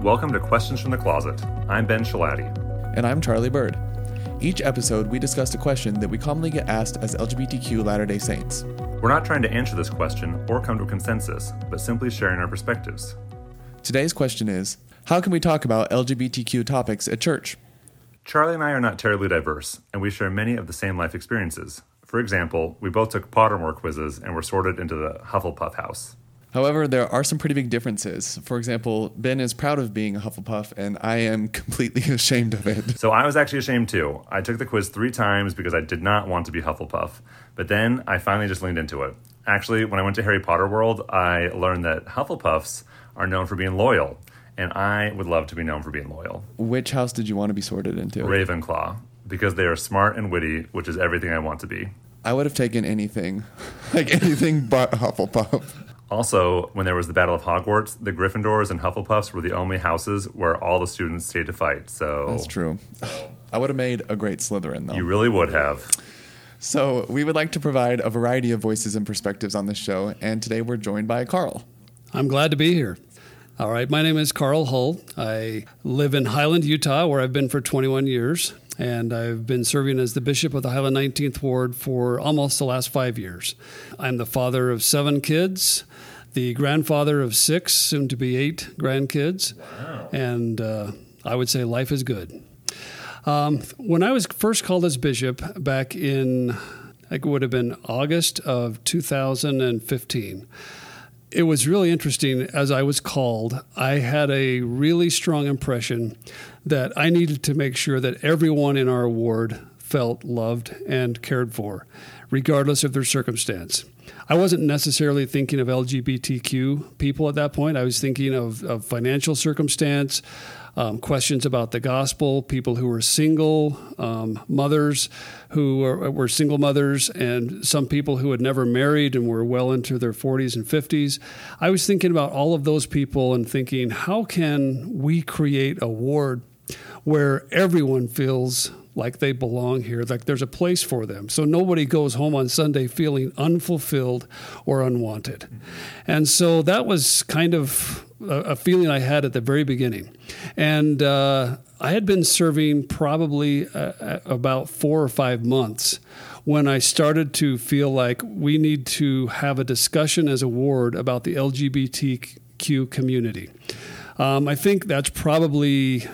Welcome to Questions from the Closet. I'm Ben Schilaty. And I'm Charlie Bird. Each episode, we discussed a question that we commonly get asked as LGBTQ Latter day Saints. We're not trying to answer this question or come to a consensus, but simply sharing our perspectives. Today's question is How can we talk about LGBTQ topics at church? Charlie and I are not terribly diverse, and we share many of the same life experiences. For example, we both took Pottermore quizzes and were sorted into the Hufflepuff house. However, there are some pretty big differences. For example, Ben is proud of being a Hufflepuff, and I am completely ashamed of it. So I was actually ashamed too. I took the quiz three times because I did not want to be Hufflepuff, but then I finally just leaned into it. Actually, when I went to Harry Potter World, I learned that Hufflepuffs are known for being loyal, and I would love to be known for being loyal. Which house did you want to be sorted into? Ravenclaw, because they are smart and witty, which is everything I want to be. I would have taken anything, like anything but Hufflepuff. Also, when there was the Battle of Hogwarts, the Gryffindors and Hufflepuffs were the only houses where all the students stayed to fight. So That's true. I would have made a great Slytherin, though. You really would have. So, we would like to provide a variety of voices and perspectives on this show, and today we're joined by Carl. I'm glad to be here. All right, my name is Carl Hull. I live in Highland, Utah, where I've been for 21 years, and I've been serving as the bishop of the Highland 19th Ward for almost the last five years. I'm the father of seven kids, the grandfather of six, soon to be eight grandkids, wow. and uh, I would say life is good. Um, when I was first called as bishop back in, it would have been August of 2015 it was really interesting as I was called. I had a really strong impression that I needed to make sure that everyone in our ward felt loved and cared for, regardless of their circumstance. I wasn't necessarily thinking of LGBTQ people at that point. I was thinking of, of financial circumstance, um, questions about the gospel, people who were single, um, mothers who were, were, single mothers, and some people who had never married and were well into their 40s and 50s. I was thinking about all of those people and thinking, how can we create a ward where everyone feels like they belong here, like there's a place for them. So nobody goes home on Sunday feeling unfulfilled or unwanted. And so that was kind of a, feeling I had at the very beginning. And uh, I had been serving probably uh, about four or five months when I started to feel like we need to have a discussion as a ward about the LGBTQ community. Um, I think that's probably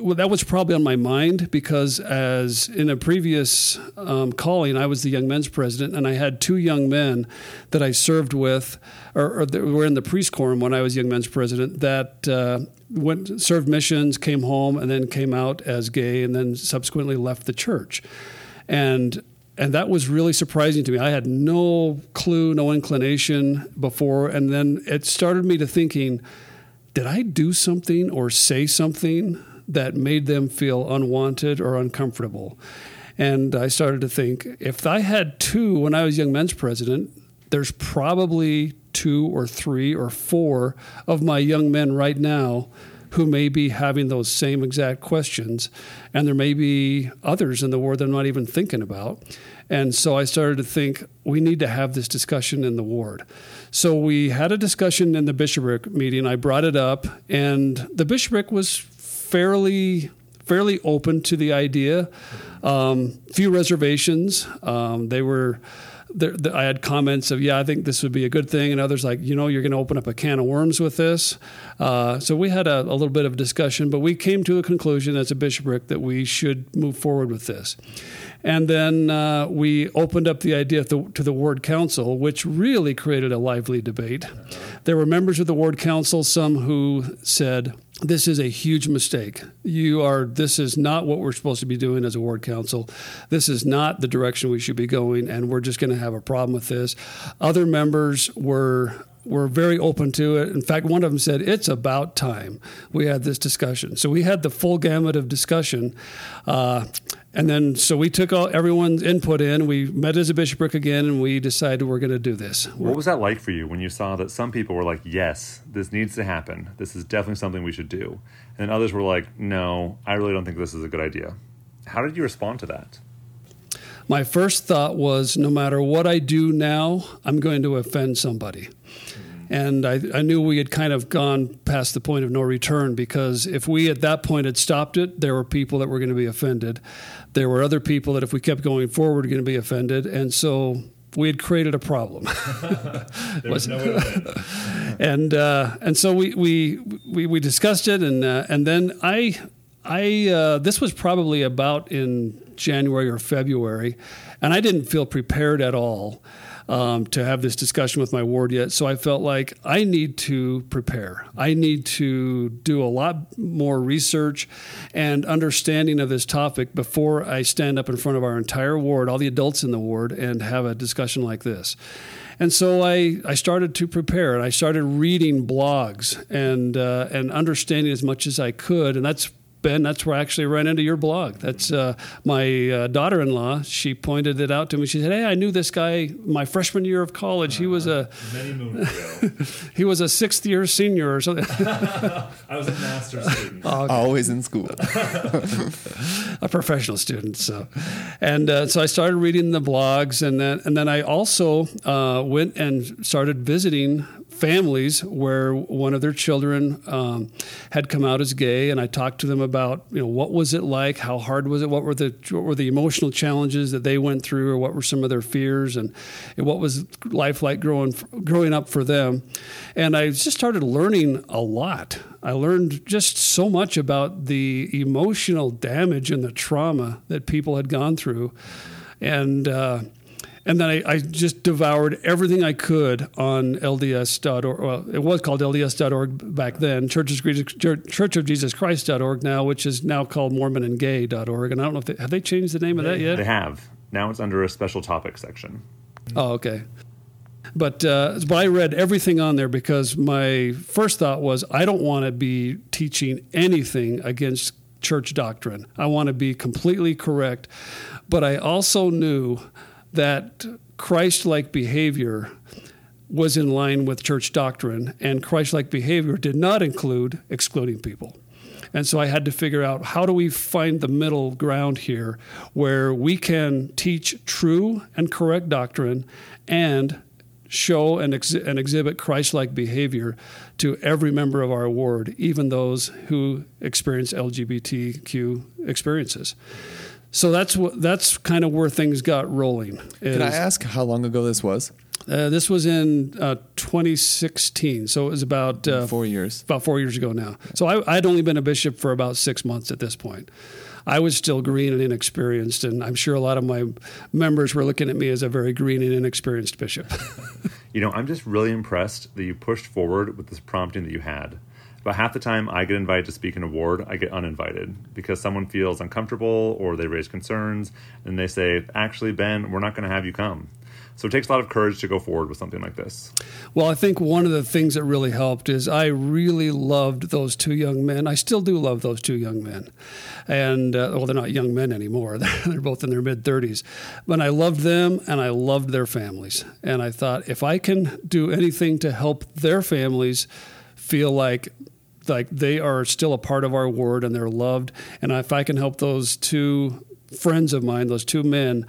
well, that was probably on my mind because, as in a previous um, calling, I was the young men's president, and I had two young men that I served with, or, or that were in the priest quorum when I was young men's president, that uh, went served missions, came home, and then came out as gay, and then subsequently left the church, and and that was really surprising to me. I had no clue, no inclination before, and then it started me to thinking, did I do something or say something that made them feel unwanted or uncomfortable. And I started to think if I had two when I was young men's president, there's probably two or three or four of my young men right now who may be having those same exact questions. And there may be others in the ward that I'm not even thinking about. And so I started to think we need to have this discussion in the ward. So we had a discussion in the bishopric meeting. I brought it up, and the bishopric was fairly fairly open to the idea. Um, few reservations. Um, they were. There, I had comments of, yeah, I think this would be a good thing, and others like, you know, you're going to open up a can of worms with this. Uh, so we had a, a, little bit of discussion, but we came to a conclusion as a bishopric that we should move forward with this. And then uh, we opened up the idea to, to the ward council, which really created a lively debate. There were members of the ward council, some who said, this is a huge mistake. You are this is not what we're supposed to be doing as a ward council. This is not the direction we should be going and we're just going to have a problem with this. Other members were were very open to it. In fact, one of them said, It's about time we had this discussion. So we had the full gamut of discussion. Uh, and then, so we took all everyone's input in. We met as a bishopric again, and we decided we're going to do this. What was that like for you when you saw that some people were like, "Yes, this needs to happen. This is definitely something we should do," and others were like, "No, I really don't think this is a good idea." How did you respond to that? My first thought was, no matter what I do now, I'm going to offend somebody. And I, I knew we had kind of gone past the point of no return because if we at that point had stopped it, there were people that were going to be offended. There were other people that if we kept going forward were going to be offended. And so we had created a problem. There was no way and uh, and so we we we, we discussed it, and uh, and then I I uh, this was probably about in January or February, and I didn't feel prepared at all. Um, to have this discussion with my ward yet. So I felt like I need to prepare. I need to do a lot more research and understanding of this topic before I stand up in front of our entire ward, all the adults in the ward, and have a discussion like this. And so I, I started to prepare and I started reading blogs and, uh, and understanding as much as I could. And that's Ben, that's where I actually ran into your blog. That's uh, my uh, daughter-in-law. She pointed it out to me. She said, "Hey, I knew this guy my freshman year of college. He was a Many moons ago, he was a sixth year senior or something, I was a master's student. Always in school. a professional student. So, and uh, so I started reading the blogs, and then and then I also uh, went and started visiting families where one of their children um, had come out as gay, and I talked to them about you know what was it like, how hard was it, what were the what were the emotional challenges that they went through, or what were some of their fears, and, and what was life like growing growing up for them, and I just started learning a lot. I learned just so much about the emotional damage and the trauma that people had gone through, and. Uh, and then I, I, just devoured everything I could on LDS.org. Well, it was called LDS.org back then, Church of, Church of Jesus Christ.org now, which is now called MormonandGay.org. And I don't know if they have they changed the name of that yet. They have. Now it's under a special topic section. Oh, okay. But uh, but I read everything on there because my first thought was I don't want to be teaching anything against church doctrine. I want to be completely correct. But I also knew that Christ like behavior was in line with church doctrine, and Christ like behavior did not include excluding people. And so I had to figure out how do we find the middle ground here where we can teach true and correct doctrine and show and, ex- and exhibit Christ like behavior to every member of our ward, even those who experience LGBTQ experiences. So that's what that's kind of where things got rolling. Can I ask how long ago this was? Uh, this was in uh, 2016, so it was about uh, four years. About four years ago now. So I, I'd only been a bishop for about six months at this point. I was still green and inexperienced, and I'm sure a lot of my members were looking at me as a very green and inexperienced bishop. you know, I'm just really impressed that you pushed forward with this prompting that you had. About half the time I get invited to speak in a ward, I get uninvited because someone feels uncomfortable or they raise concerns and they say, actually, Ben, we're not going to have you come. So it takes a lot of courage to go forward with something like this. Well, I think one of the things that really helped is I really loved those two young men. I still do love those two young men. And, uh, well, they're not young men anymore, they're both in their mid 30s. But I loved them and I loved their families. And I thought, if I can do anything to help their families feel like like they are still a part of our ward and they're loved. And if i can help those two friends of mine those two men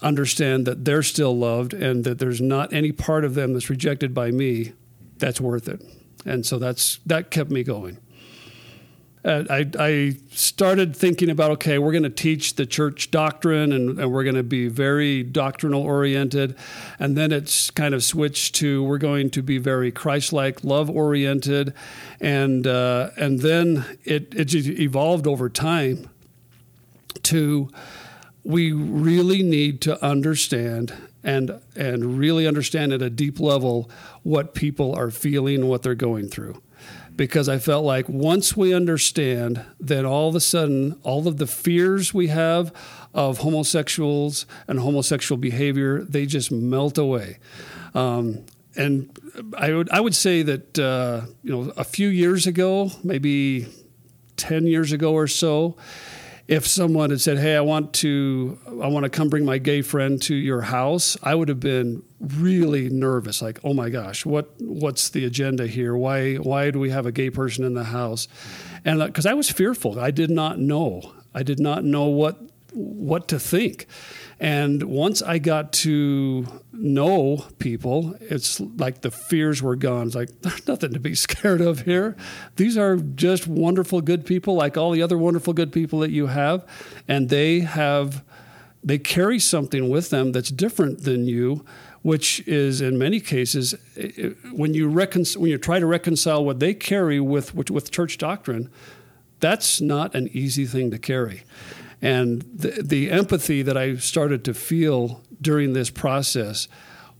understand that they're still loved and that there's not any part of them that's rejected by me that's worth it. And so that's that kept me going uh, I, I, started thinking about okay, we're going to teach the church doctrine and, and we're going to be very doctrinal oriented. And then it's kind of switched to we're going to be very Christ like, love oriented. And, uh, and then it, it evolved over time to we really need to understand and, and really understand at a deep level what people are feeling what they're going through because I felt like once we understand, then all of a sudden, all of the fears we have of homosexuals and homosexual behavior, they just melt away. Um, and I would I would say that uh, you know a few years ago, maybe ten years ago or so, if someone had said, "Hey, I want to I want to come bring my gay friend to your house," I would have been really nervous like, "Oh my gosh, what what's the agenda here? Why why do we have a gay person in the house?" And because uh, I was fearful. I did not know. I did not know what what to think. And once I got to know people, it's like the fears were gone. It's like, there's nothing to be scared of here. These are just wonderful, good people, like all the other wonderful, good people that you have. And they have, they carry something with them that's different than you which is in many cases when you recon- when you try to reconcile what they carry with with church doctrine, that's not an easy thing to carry. And the, the empathy that I started to feel during this process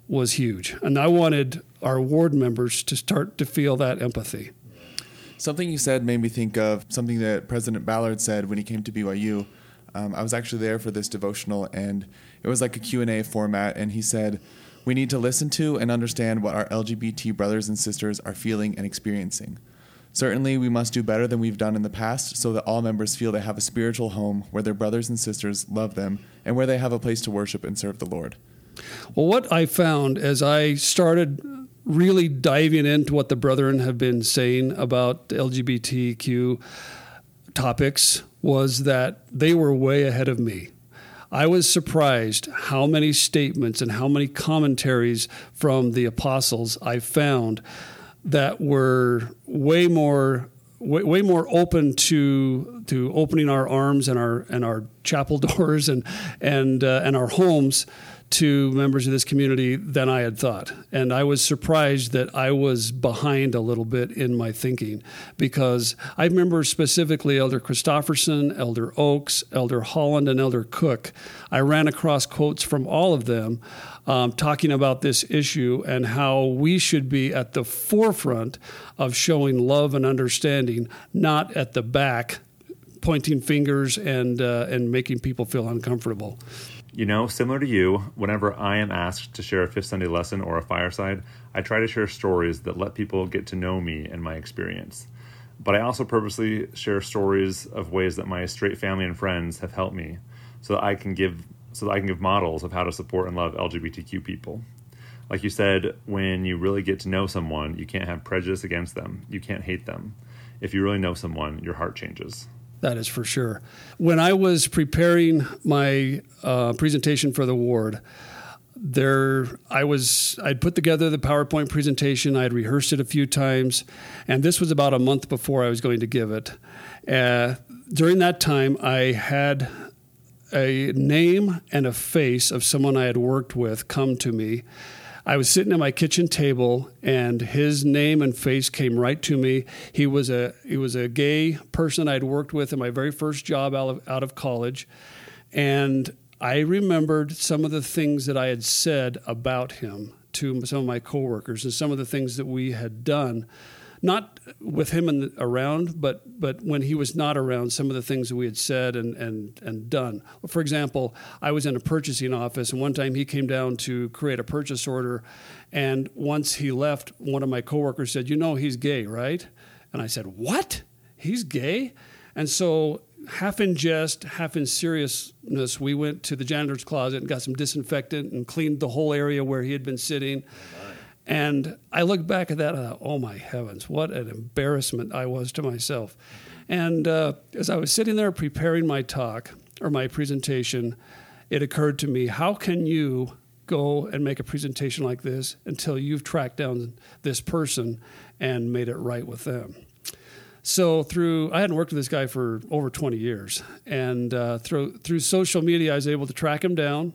was huge. And I wanted our ward members to start to feel that empathy. Something you said made me think of something that President Ballard said when he came to BYU. Um, I was actually there for this devotional, and it was like a Q&A format, and he said, we need to listen to and understand what our LGBT brothers and sisters are feeling and experiencing. Certainly, we must do better than we've done in the past so that all members feel they have a spiritual home where their brothers and sisters love them and where they have a place to worship and serve the Lord. Well, what I found as I started really diving into what the brethren have been saying about LGBTQ topics was that they were way ahead of me. I was surprised how many statements and how many commentaries from the apostles I found that were way more way, way more open to to opening our arms and our and our chapel doors and and uh, and our homes to members of this community than I had thought. And I was surprised that I was behind a little bit in my thinking because I remember specifically Elder Christofferson, Elder Oaks, Elder Holland, and Elder Cook. I ran across quotes from all of them um, talking about this issue and how we should be at the forefront of showing love and understanding, not at the back pointing fingers and uh, and making people feel uncomfortable. You know, similar to you, whenever I am asked to share a Fifth Sunday lesson or a fireside, I try to share stories that let people get to know me and my experience. But I also purposely share stories of ways that my straight family and friends have helped me so that I can give so that I can give models of how to support and love LGBTQ people. Like you said, when you really get to know someone, you can't have prejudice against them. You can't hate them. If you really know someone, your heart changes. That is for sure. When I was preparing my uh, presentation for the ward, there I was I'd put together the PowerPoint presentation. I'd rehearsed it a few times, and this was about a month before I was going to give it. Uh, during that time, I had a name and a face of someone I had worked with come to me I was sitting at my kitchen table, and his name and face came right to me. He was a he was a gay person I'd worked with in my very first job out of, out of college, and I remembered some of the things that I had said about him to some of my coworkers and some of the things that we had done not with him the, around, but but when he was not around, some of the things that we had said and and and done. For example, I was in a purchasing office, and one time he came down to create a purchase order, and once he left, one of my coworkers said, "You know, he's gay, right?" And I said, "What? He's gay?" And so half in jest, half in seriousness, we went to the janitor's closet and got some disinfectant and cleaned the whole area where he had been sitting. Oh, And I look back at that and I thought, oh my heavens, what an embarrassment I was to myself. And uh, as I was sitting there preparing my talk or my presentation, it occurred to me how can you go and make a presentation like this until you've tracked down this person and made it right with them? So through I hadn't worked with this guy for over 20 years, and uh, through through social media, I was able to track him down,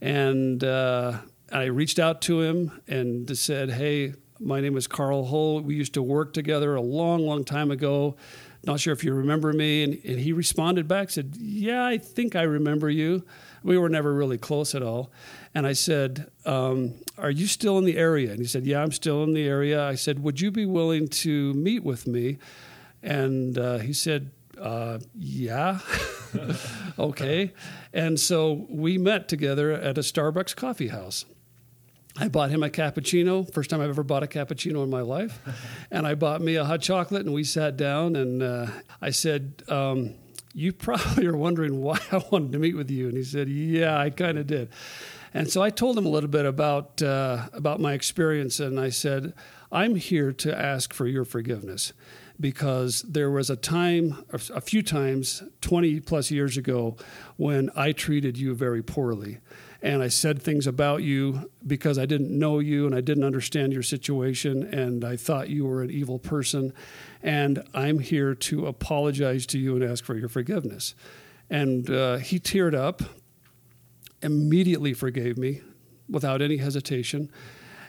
and uh, I reached out to him and said, Hey, my name is Carl Hull. We used to work together a long, long time ago. Not sure if you remember me. And, and he responded back, said, Yeah, I think I remember you. We were never really close at all. And I said, um, Are you still in the area? And he said, Yeah, I'm still in the area. I said, Would you be willing to meet with me? And uh, he said, uh, yeah, okay. And so we met together at a Starbucks coffee house. I bought him a cappuccino, first time I've ever bought a cappuccino in my life. and I bought me a hot chocolate, and we sat down, and uh, I said, um, You probably are wondering why I wanted to meet with you. And he said, Yeah, I kind of did. And so I told him a little bit about, uh, about my experience, and I said, I'm here to ask for your forgiveness. because there was a time, a few times, 20 plus years ago, when I treated you very poorly. And I said things about you because I didn't know you and I didn't understand your situation, and I thought you were an evil person. And I'm here to apologize to you and ask for your forgiveness. And uh, he teared up, immediately forgave me without any hesitation.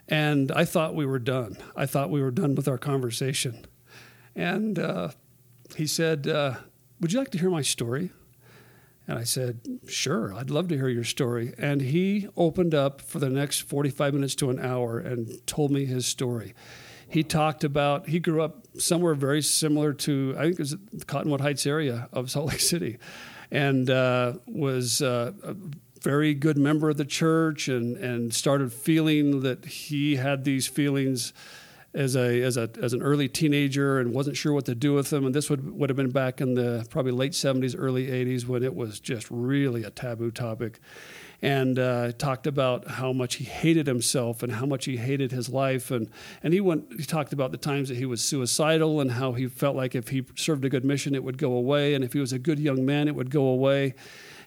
And I thought we were done. I thought we were done with our conversation. And uh, he said, uh, Would you like to hear my story? And I said, Sure, I'd love to hear your story. And he opened up for the next 45 minutes to an hour and told me his story. He talked about, he grew up somewhere very similar to, I think it was the Cottonwood Heights area of Salt Lake City, and uh, was uh, a very good member of the church and, and started feeling that he had these feelings as a as a as an early teenager and wasn't sure what to do with them. And this would would have been back in the probably late seventies, early eighties when it was just really a taboo topic. And uh, talked about how much he hated himself and how much he hated his life, and and he went. He talked about the times that he was suicidal and how he felt like if he served a good mission, it would go away, and if he was a good young man, it would go away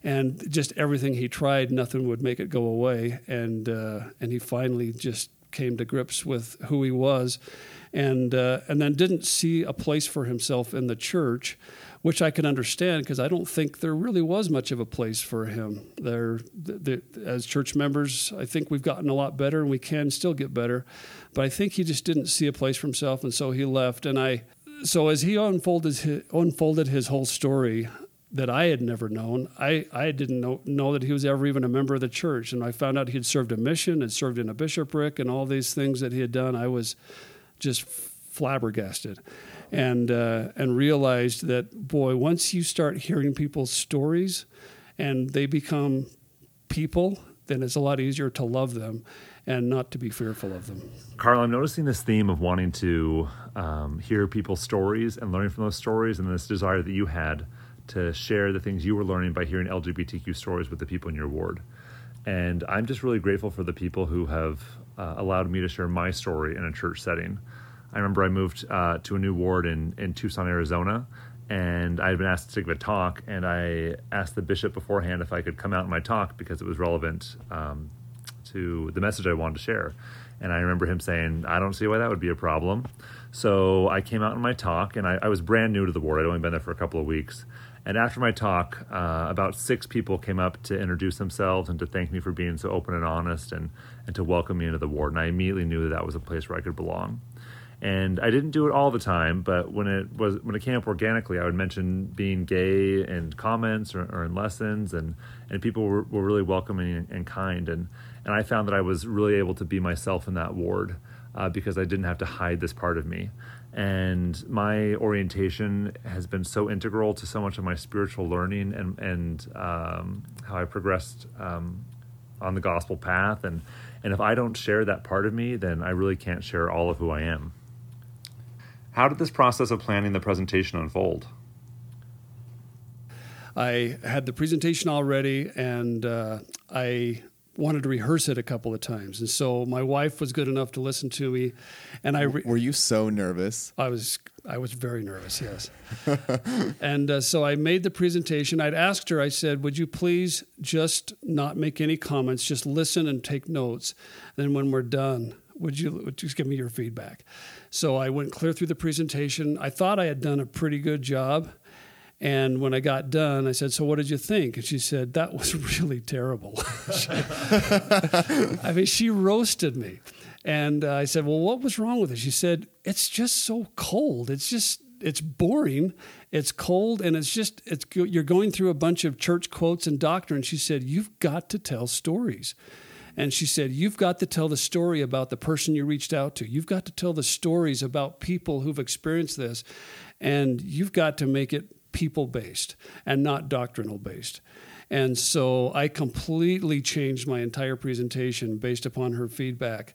and just everything he tried, nothing would make it go away. And uh, and he finally just came to grips with who he was, and uh, and then didn't see a place for himself in the church, which I can understand because I don't think there really was much of a place for him there. The, the, as church members, I think we've gotten a lot better, and we can still get better, but I think he just didn't see a place for himself, and so he left. And I, so as he unfolded his, unfolded his whole story, that I had never known. I, I didn't know, know that he was ever even a member of the church. And I found out he had served a mission and served in a bishopric and all these things that he had done. I was just flabbergasted and, uh, and realized that, boy, once you start hearing people's stories and they become people, then it's a lot easier to love them and not to be fearful of them. Carl, I'm noticing this theme of wanting to um, hear people's stories and learning from those stories and this desire that you had to share the things you were learning by hearing LGBTQ stories with the people in your ward. And I'm just really grateful for the people who have uh, allowed me to share my story in a church setting. I remember I moved uh, to a new ward in, in Tucson, Arizona, and I had been asked to give a talk, and I asked the bishop beforehand if I could come out in my talk because it was relevant um, to the message I wanted to share. And I remember him saying, I don't see why that would be a problem. So I came out in my talk, and I, I was brand new to the ward. I'd only been there for a couple of weeks. And after my talk, uh, about six people came up to introduce themselves and to thank me for being so open and honest and, and to welcome me into the ward. And I immediately knew that that was a place where I could belong. And I didn't do it all the time, but when it was when it came up organically, I would mention being gay in comments or, or in lessons, and and people were, were really welcoming and, and kind. And and I found that I was really able to be myself in that ward uh, because I didn't have to hide this part of me. And my orientation has been so integral to so much of my spiritual learning and, and um, how I progressed um, on the gospel path. And, and if I don't share that part of me, then I really can't share all of who I am. How did this process of planning the presentation unfold? I had the presentation already, and uh, I wanted to rehearse it a couple of times. And so my wife was good enough to listen to me. And I re- were you so nervous? I was I was very nervous, yes. and uh, so I made the presentation. I'd asked her, I said, Would you please just not make any comments, just listen and take notes. then when we're done, would you would just give me your feedback? So I went clear through the presentation. I thought I had done a pretty good job. And when I got done, I said, So what did you think? And she said, That was really terrible. I mean, she roasted me. And uh, I said, Well, what was wrong with it? She said, It's just so cold. It's just, it's boring. It's cold. And it's just, it's, you're going through a bunch of church quotes and doctrine. She said, You've got to tell stories. And she said, You've got to tell the story about the person you reached out to. You've got to tell the stories about people who've experienced this. And you've got to make it people based and not doctrinal based. And so I completely changed my entire presentation based upon her feedback.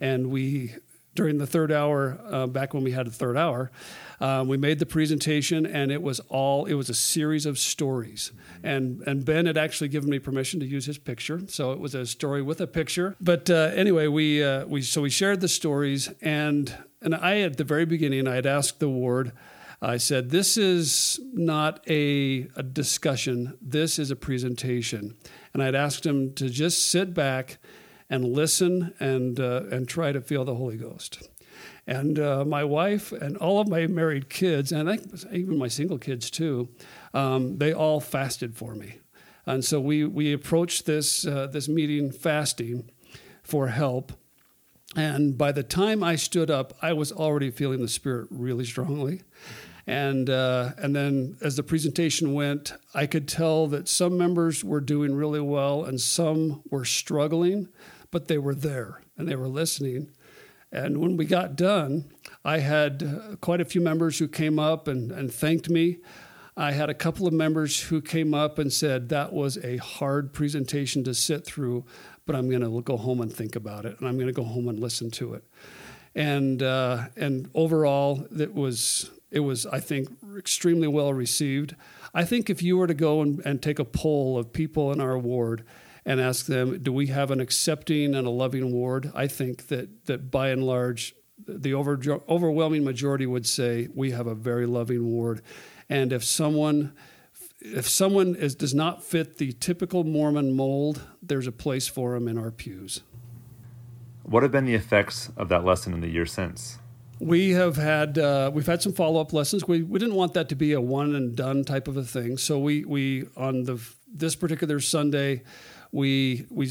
And we, during the third hour, uh, back when we had a third hour, uh, we made the presentation, and it was all it was a series of stories. And and Ben had actually given me permission to use his picture, so it was a story with a picture. But uh, anyway, we uh, we so we shared the stories, and and I at the very beginning I had asked the ward. I said, "This is not a, a discussion. This is a presentation." And I'd asked him to just sit back and listen and uh, and try to feel the Holy Ghost. And uh, my wife and all of my married kids, and I even my single kids too, um, they all fasted for me. And so we we approached this uh, this meeting fasting for help. And by the time I stood up, I was already feeling the Spirit really strongly. And uh, and then as the presentation went, I could tell that some members were doing really well and some were struggling, but they were there and they were listening. And when we got done, I had uh, quite a few members who came up and, and thanked me. I had a couple of members who came up and said that was a hard presentation to sit through, but I'm going to go home and think about it, and I'm going to go home and listen to it. And uh, and overall, it was it was I think extremely well received. I think if you were to go and, and take a poll of people in our ward and ask them, do we have an accepting and a loving ward? I think that that by and large, the over, overwhelming majority would say we have a very loving ward. And if someone if someone is, does not fit the typical Mormon mold, there's a place for them in our pews. What have been the effects of that lesson in the year since? We have had uh, we've had some follow up lessons. We we didn't want that to be a one and done type of a thing. So we we on the this particular Sunday, we we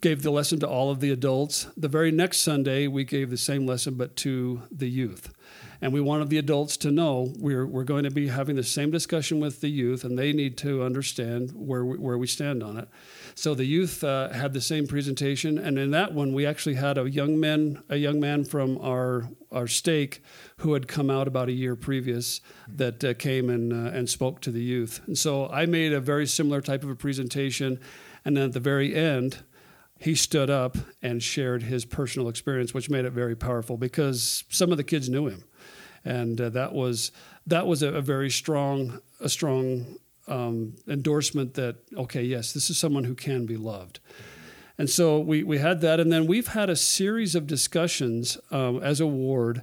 gave the lesson to all of the adults. The very next Sunday, we gave the same lesson but to the youth. And we wanted the adults to know we're, we're going to be having the same discussion with the youth, and they need to understand where we, where we stand on it. So the youth uh, had the same presentation, and in that one, we actually had a young man, a young man from our our stake who had come out about a year previous that uh, came and uh, and spoke to the youth. And so I made a very similar type of a presentation, and then at the very end, he stood up and shared his personal experience, which made it very powerful because some of the kids knew him and uh, that was that was a, a, very strong a strong um, endorsement that okay yes this is someone who can be loved. And so we, we had that. And then we've had a series of discussions um, as a ward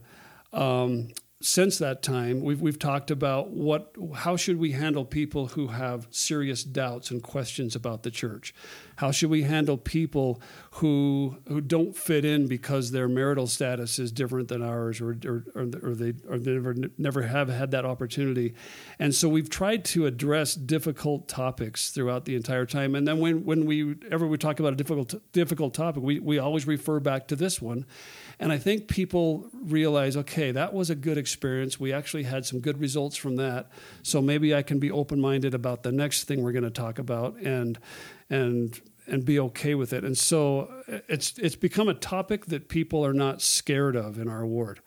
um, since that time, we've, we've talked about what, how should we handle people who have serious doubts and questions about the church? How should we handle people who, who don't fit in because their marital status is different than ours or, or, or, they, or they never, never have had that opportunity? And so we've tried to address difficult topics throughout the entire time. And then when, when we ever we talk about a difficult, difficult topic, we, we always refer back to this one and I think people realize, okay, that was a good experience. We actually had some good results from that. So maybe I can be open minded about the next thing we're going to talk about and and and be okay with it. And so it's it's become a topic that people are not scared of in our ward.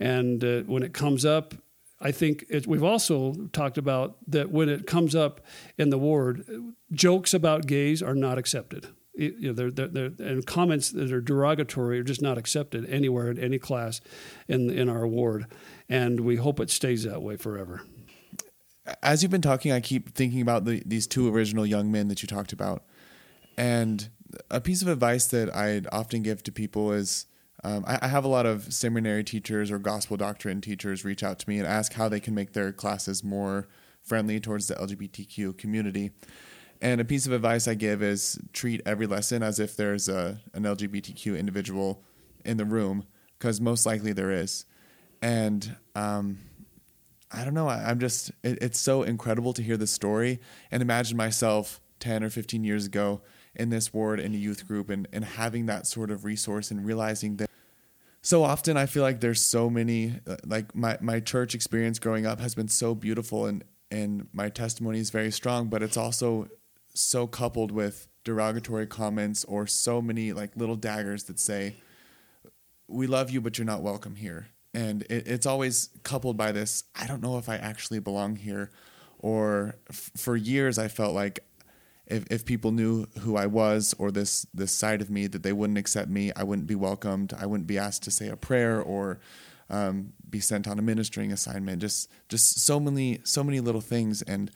And uh, when it comes up, I think it, we've also talked about that when it comes up in the ward, jokes about gays are not accepted you know, they're, they're, they're, and comments that are derogatory are just not accepted anywhere in any class in in our ward, and we hope it stays that way forever. As you've been talking, I keep thinking about the, these two original young men that you talked about, and a piece of advice that I often give to people is. Um, I, I have a lot of seminary teachers or gospel doctrine teachers reach out to me and ask how they can make their classes more friendly towards the LGBTQ community. And a piece of advice I give is treat every lesson as if there's a, an LGBTQ individual in the room, because most likely there is. And um, I don't know, I, am just, it, it's so incredible to hear this story and imagine myself 10 or 15 years ago in this ward in a youth group and, and having that sort of resource and realizing that so often I feel like there's so many uh, like my, my church experience growing up has been so beautiful and and my testimony is very strong but it's also so coupled with derogatory comments or so many like little daggers that say, "We love you, but you're not welcome here." And it, it's always coupled by this, "I don't know if I actually belong here," or f- for years I felt like if, if people knew who I was or this this side of me that they wouldn't accept me, I wouldn't be welcomed, I wouldn't be asked to say a prayer or um, be sent on a ministering assignment. Just just so many so many little things, and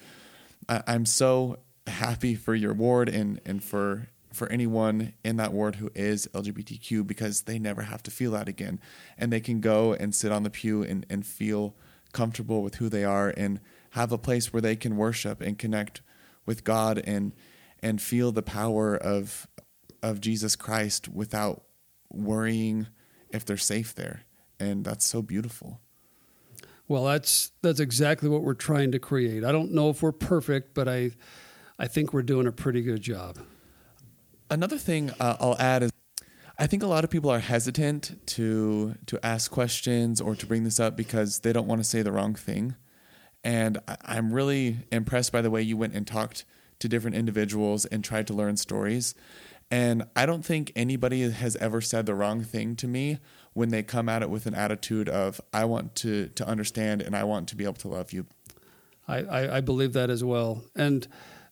I, I'm so happy for your ward and and for for anyone in that ward who is LGBTQ because they never have to feel that again. And they can go and sit on the pew and, and feel comfortable with who they are and have a place where they can worship and connect with God and and feel the power of of Jesus Christ without worrying if they're safe there. And that's so beautiful. Well, that's that's exactly what we're trying to create. I don't know if we're perfect, but I I think we're doing a pretty good job. Another thing uh, I'll add is I think a lot of people are hesitant to to ask questions or to bring this up because they don't want to say the wrong thing. And I, am really impressed by the way you went and talked to different individuals and tried to learn stories. And I don't think anybody has ever said the wrong thing to me when they come at it with an attitude of I want to to understand and I want to be able to love you. I, I, I believe that as well. And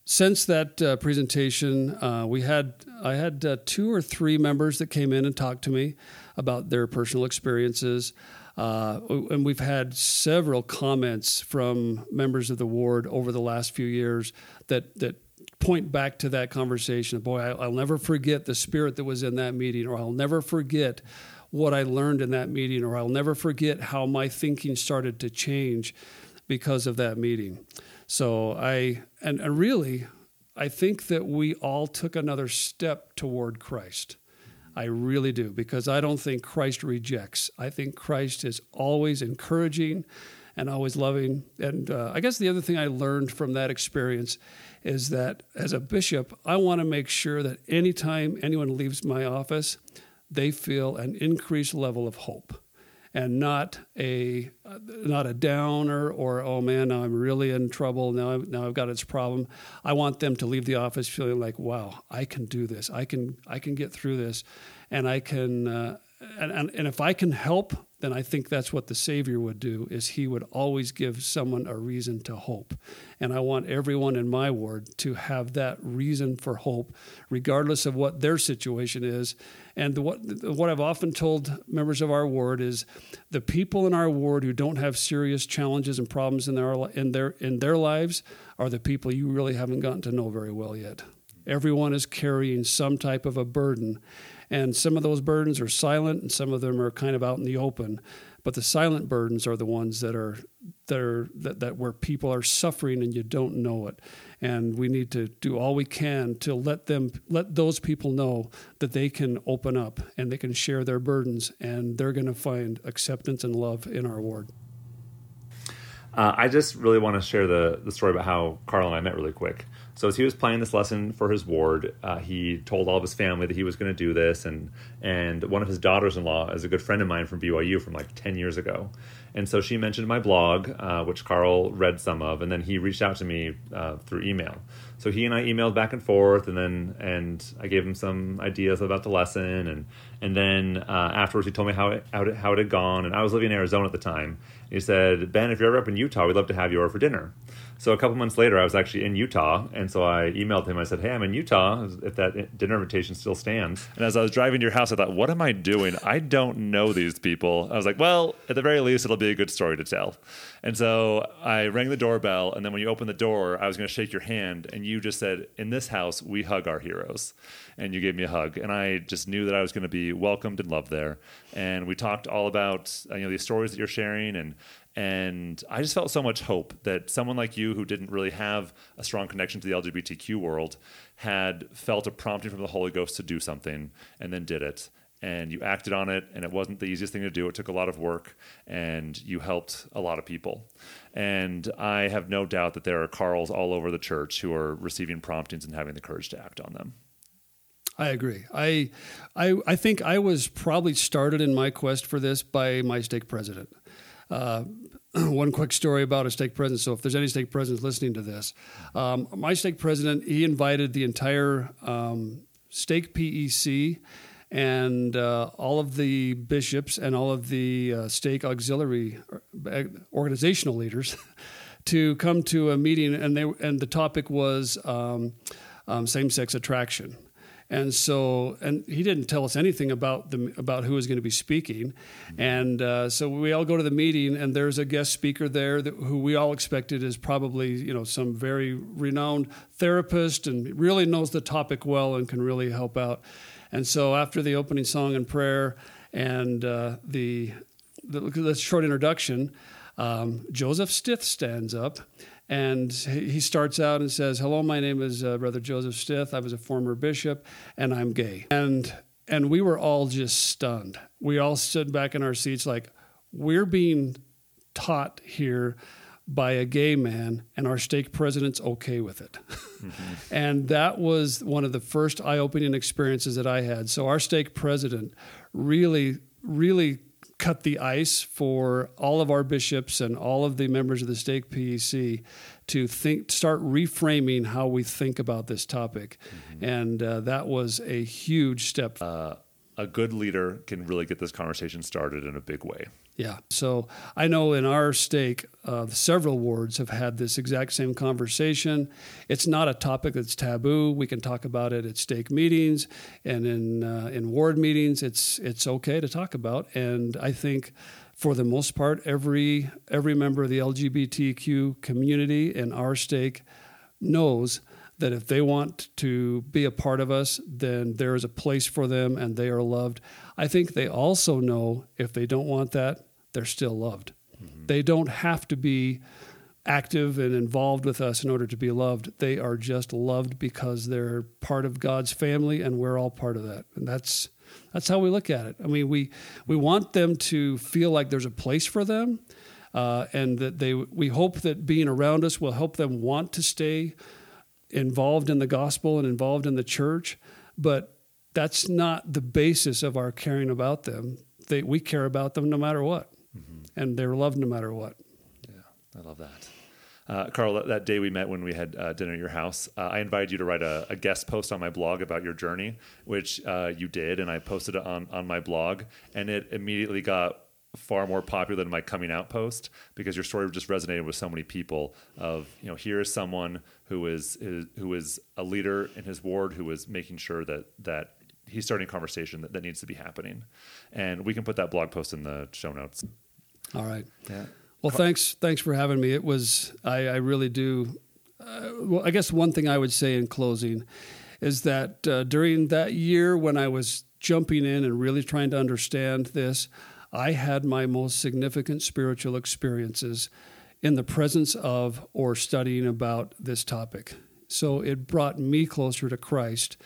since that uh, presentation, uh, we had I had uh, two or three members that came in and talked to me about their personal experiences, uh, and we've had several comments from members of the ward over the last few years that that point back to that conversation. Boy, I, I'll never forget the spirit that was in that meeting, or I'll never forget what I learned in that meeting, or I'll never forget how my thinking started to change because of that meeting. So I, and, and really, I think that we all took another step toward Christ. I really do, because I don't think Christ rejects. I think Christ is always encouraging and always loving. And uh, I guess the other thing I learned from that experience is that as a bishop, I want to make sure that anytime anyone leaves my office, they feel an increased level of hope and not a not a downer or oh man now I'm really in trouble. Now i now I've got this problem. I want them to leave the office feeling like wow I can do this. I can I can get through this, and I can uh, and, and and if I can help then I think that's what the Savior would do is he would always give someone a reason to hope. And I want everyone in my ward to have that reason for hope, regardless of what their situation is. And what, what I've often told members of our ward is the people in our ward who don't have serious challenges and problems in their, in their, in their lives are the people you really haven't gotten to know very well yet. Everyone is carrying some type of a burden. And some of those burdens are silent and some of them are kind of out in the open. But the silent burdens are the ones that are that are that, that where people are suffering and you don't know it. And we need to do all we can to let them let those people know that they can open up and they can share their burdens and they're going to find acceptance and love in our ward. Uh, I just really want to share the the story about how Carl and I met really quick. So as he was planning this lesson for his ward, uh, he told all of his family that he was going to do this, and and one of his daughters-in-law is a good friend of mine from BYU from like ten years ago, and so she mentioned my blog, uh, which Carl read some of, and then he reached out to me uh, through email. So he and I emailed back and forth, and then and I gave him some ideas about the lesson, and and then uh, afterwards he told me how it, how it how it had gone, and I was living in Arizona at the time. He said, Ben, if you're ever up in Utah, we'd love to have you over for dinner. So a couple months later, I was actually in Utah, and so I emailed him. I said, "Hey, I'm in Utah. If that dinner invitation still stands." And as I was driving to your house, I thought, "What am I doing? I don't know these people." I was like, "Well, at the very least, it'll be a good story to tell." And so I rang the doorbell, and then when you opened the door, I was going to shake your hand, and you just said, "In this house, we hug our heroes," and you gave me a hug, and I just knew that I was going to be welcomed and loved there. And we talked all about uh, you know the stories that you're sharing and and I just felt so much hope that someone like you, who didn't really have a strong connection to the LGBTQ world, had felt a prompting from the Holy Ghost to do something and then did it. And you acted on it, and it wasn't the easiest thing to do. It took a lot of work, and you helped a lot of people. And I have no doubt that there are Carls all over the church who are receiving promptings and having the courage to act on them. I agree. I, I, I think I was probably started in my quest for this by my stake president. Uh, one quick story about a stake president. So, if there's any stake presidents listening to this, um, my stake president he invited the entire um, stake PEC and uh, all of the bishops and all of the uh, stake auxiliary uh, organizational leaders to come to a meeting, and they and the topic was um, um, same-sex attraction. And so, and he didn't tell us anything about the about who was going to be speaking, and uh, so we all go to the meeting, and there's a guest speaker there that, who we all expected is probably you know some very renowned therapist and really knows the topic well and can really help out. And so, after the opening song and prayer and uh, the, the the short introduction, um, Joseph Stith stands up and he starts out and says, "Hello, my name is uh, Brother Joseph Stith. I was a former bishop, and I'm gay." And and we were all just stunned. We all stood back in our seats like we're being taught here by a gay man, and our stake president's okay with it. Mm-hmm. and that was one of the first eye-opening experiences that I had. So our stake president really, really cut the ice for all of our bishops and all of the members of the stake PEC to think, start reframing how we think about this topic, mm-hmm. and uh, that was a huge step. Uh, a good leader can really get this conversation started in a big way. Yeah. So I know in our stake, uh, several wards have had this exact same conversation. It's not a topic that's taboo. We can talk about it at stake meetings and in uh, in ward meetings. It's it's okay to talk about. And I think, for the most part, every every member of the LGBTQ community in our stake knows that if they want to be a part of us, then there is a place for them and they are loved. I think they also know if they don't want that, they're still loved. Mm-hmm. They don't have to be active and involved with us in order to be loved. They are just loved because they're part of God's family and we're all part of that. And that's that's how we look at it. I mean, we we want them to feel like there's a place for them. Uh, and that they we hope that being around us will help them want to stay involved in the gospel and involved in the church, but that's not the basis of our caring about them. They, we care about them no matter what mm-hmm. and they're loved no matter what. Yeah, I love that. Uh, Carl, that day we met when we had uh, dinner at your house, uh, I invited you to write a, a, guest post on my blog about your journey, which uh, you did, and I posted it on, on my blog, and it immediately got far more popular than my coming out post because your story just resonated with so many people of you know here is someone who is, is who is a leader in his ward who is making sure that that he's starting a conversation that, that needs to be happening. And we can put that blog post in the show notes. All right. Yeah. Well, thanks. Thanks for having me. It was, I, I really do. Uh, well, I guess one thing I would say in closing is that uh, during that year when I was jumping in and really trying to understand this, I had my most significant spiritual experiences in the presence of or studying about this topic. So it brought me closer to Christ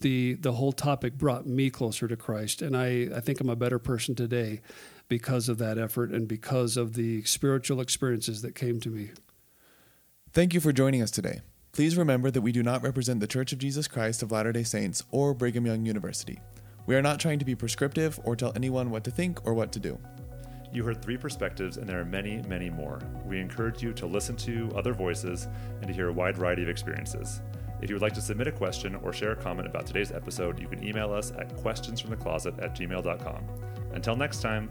the the whole topic brought me closer to Christ, and I, I think I'm a better person today because of that effort and because of the spiritual experiences that came to me. Thank you for joining us today. Please remember that we do not represent the Church of Jesus Christ of Latter day Saints or Brigham Young University. We are not trying to be prescriptive or tell anyone what to think or what to do. You heard three perspectives, and there are many, many more. We encourage you to listen to other voices and to hear a wide variety of experiences. If you would like to submit a question or share a comment about today's episode, you can email us at questionsfromthecloset at gmail.com. Until next time,